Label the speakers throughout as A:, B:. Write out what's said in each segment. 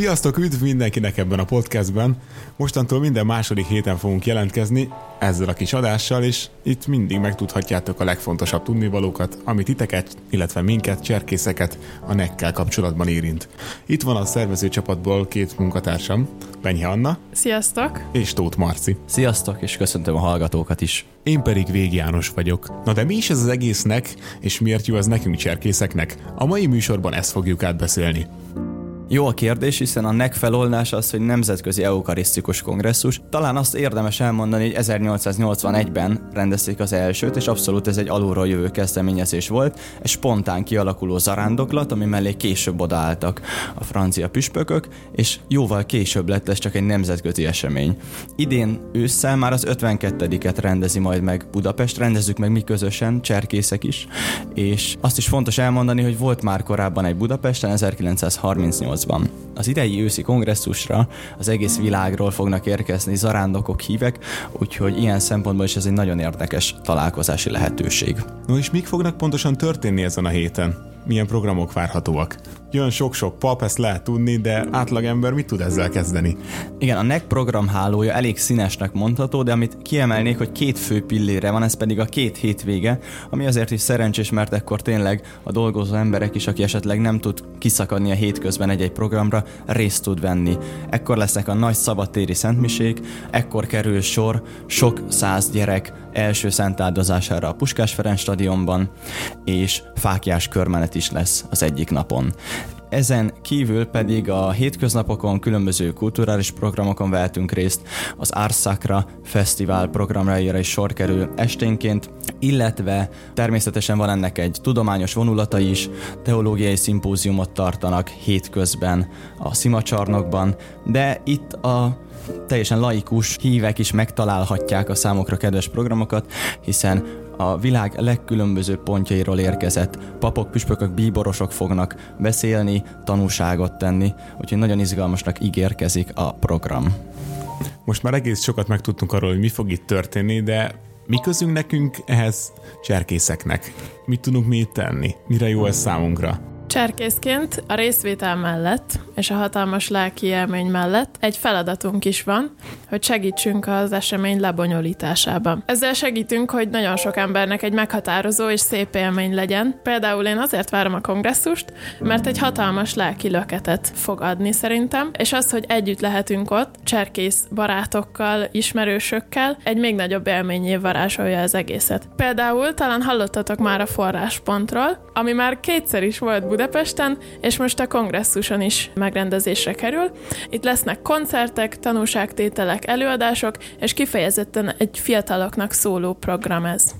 A: Sziasztok, üdv mindenkinek ebben a podcastben. Mostantól minden második héten fogunk jelentkezni ezzel a kis adással, és itt mindig megtudhatjátok a legfontosabb tudnivalókat, amit titeket, illetve minket, cserkészeket a nekkel kapcsolatban érint. Itt van a szervező csapatból két munkatársam, Benyhe Anna.
B: Sziasztok!
A: És Tóth Marci.
C: Sziasztok, és köszöntöm a hallgatókat is.
A: Én pedig Végi János vagyok. Na de mi is ez az egésznek, és miért jó az nekünk cserkészeknek? A mai műsorban ezt fogjuk átbeszélni.
C: Jó a kérdés, hiszen a NEC feloldása az, hogy Nemzetközi Eukarisztikus Kongresszus. Talán azt érdemes elmondani, hogy 1881-ben rendezték az elsőt, és abszolút ez egy alulról jövő kezdeményezés volt. Egy spontán kialakuló zarándoklat, ami mellé később odaálltak a francia püspökök, és jóval később lett ez csak egy nemzetközi esemény. Idén ősszel már az 52-et rendezi majd meg Budapest, rendezzük meg mi közösen, cserkészek is, és azt is fontos elmondani, hogy volt már korábban egy Budapesten 1938 2008-ban. Az idei őszi kongresszusra az egész világról fognak érkezni zarándokok, hívek, úgyhogy ilyen szempontból is ez egy nagyon érdekes találkozási lehetőség.
A: No és mik fognak pontosan történni ezen a héten? Milyen programok várhatóak. Jön sok-sok pap, ezt lehet tudni, de átlagember mit tud ezzel kezdeni?
C: Igen, a NEC program hálója elég színesnek mondható, de amit kiemelnék, hogy két fő pillére van, ez pedig a két hétvége, ami azért is szerencsés, mert ekkor tényleg a dolgozó emberek is, aki esetleg nem tud kiszakadni a hétközben egy-egy programra, részt tud venni. Ekkor lesznek a nagy szabadtéri szentmisék, ekkor kerül sor sok száz gyerek első szentáldozására a Puskás Ferenc stadionban, és fákjás körmenet is lesz az egyik napon. Ezen kívül pedig a hétköznapokon különböző kulturális programokon vehetünk részt, az Arszakra Fesztivál programjaira is sor kerül esténként, illetve természetesen van ennek egy tudományos vonulata is, teológiai szimpóziumot tartanak hétközben a Szimacsarnokban, de itt a teljesen laikus hívek is megtalálhatják a számokra kedves programokat, hiszen a világ legkülönbözőbb pontjairól érkezett papok, püspökök, bíborosok fognak beszélni, tanúságot tenni, úgyhogy nagyon izgalmasnak ígérkezik a program.
A: Most már egész sokat megtudtunk arról, hogy mi fog itt történni, de mi közünk nekünk ehhez cserkészeknek? Mit tudunk mi itt tenni? Mire jó ez számunkra?
B: Cserkészként a részvétel mellett és a hatalmas lelki élmény mellett egy feladatunk is van, hogy segítsünk az esemény lebonyolításában. Ezzel segítünk, hogy nagyon sok embernek egy meghatározó és szép élmény legyen. Például én azért várom a kongresszust, mert egy hatalmas lelki löketet fog adni szerintem, és az, hogy együtt lehetünk ott, cserkész barátokkal, ismerősökkel, egy még nagyobb élményé varázsolja az egészet. Például talán hallottatok már a forráspontról, ami már kétszer is volt Budapesten, és most a kongresszuson is megrendezésre kerül. Itt lesznek koncertek, tanúságtételek, előadások, és kifejezetten egy fiataloknak szóló program ez.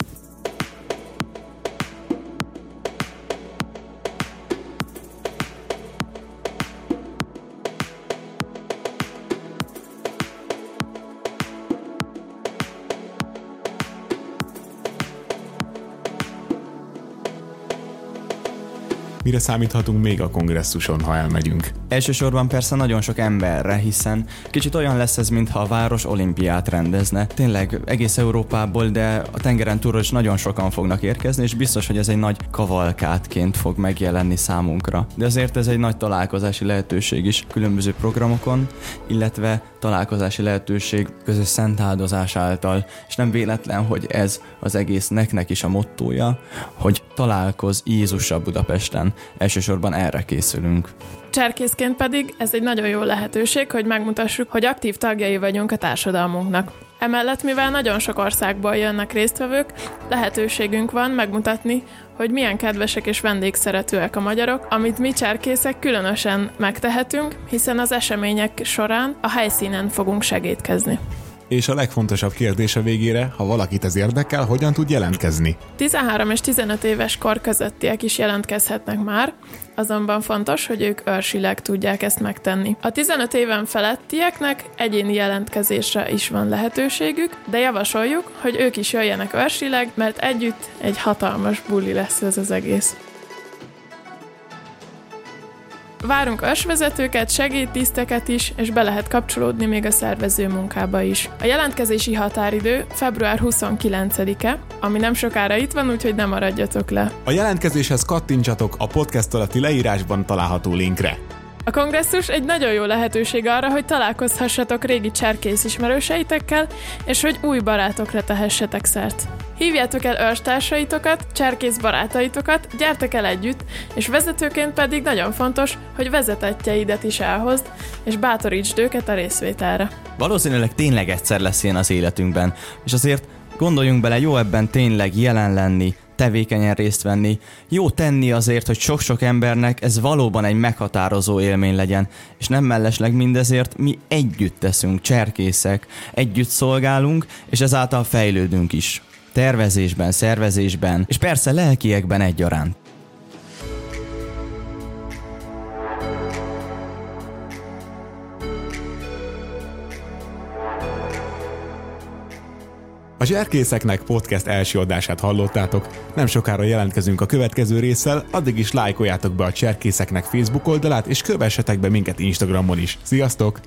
A: Mire számíthatunk még a kongresszuson, ha elmegyünk?
C: Elsősorban persze nagyon sok emberre, hiszen kicsit olyan lesz ez, mintha a város olimpiát rendezne. Tényleg egész Európából, de a tengeren túlról is nagyon sokan fognak érkezni, és biztos, hogy ez egy nagy kavalkátként fog megjelenni számunkra. De azért ez egy nagy találkozási lehetőség is különböző programokon, illetve találkozási lehetőség közös szentáldozás által, és nem véletlen, hogy ez az egész neknek is a mottója, hogy találkoz Jézussal Budapesten. Elsősorban erre készülünk.
B: Cserkészként pedig ez egy nagyon jó lehetőség, hogy megmutassuk, hogy aktív tagjai vagyunk a társadalmunknak. Emellett, mivel nagyon sok országból jönnek résztvevők, lehetőségünk van megmutatni, hogy milyen kedvesek és vendégszeretőek a magyarok, amit mi cserkészek különösen megtehetünk, hiszen az események során a helyszínen fogunk segítkezni.
A: És a legfontosabb kérdés a végére, ha valakit ez érdekel, hogyan tud jelentkezni?
B: 13 és 15 éves kor közöttiek is jelentkezhetnek már, azonban fontos, hogy ők őrsileg tudják ezt megtenni. A 15 éven felettieknek egyéni jelentkezésre is van lehetőségük, de javasoljuk, hogy ők is jöjjenek őrsileg, mert együtt egy hatalmas buli lesz ez az egész. Várunk ösvezetőket, segédtiszteket is, és be lehet kapcsolódni még a szervező munkába is. A jelentkezési határidő február 29-e, ami nem sokára itt van, úgyhogy nem maradjatok le.
A: A jelentkezéshez kattintsatok a podcast alatti leírásban található linkre.
B: A kongresszus egy nagyon jó lehetőség arra, hogy találkozhassatok régi cserkész ismerőseitekkel, és hogy új barátokra tehessetek szert. Hívjátok el őrstársaitokat, cserkész barátaitokat, gyertek el együtt, és vezetőként pedig nagyon fontos, hogy vezetetjeidet is elhozd, és bátorítsd őket a részvételre.
C: Valószínűleg tényleg egyszer lesz ilyen az életünkben, és azért gondoljunk bele, jó ebben tényleg jelen lenni, tevékenyen részt venni, jó tenni azért, hogy sok-sok embernek ez valóban egy meghatározó élmény legyen, és nem mellesleg mindezért mi együtt teszünk, cserkészek, együtt szolgálunk, és ezáltal fejlődünk is. Tervezésben, szervezésben, és persze lelkiekben egyaránt.
A: A Zserkészeknek podcast első adását hallottátok. Nem sokára jelentkezünk a következő résszel, addig is lájkoljátok be a Cserkészeknek Facebook oldalát, és kövessetek be minket Instagramon is. Sziasztok!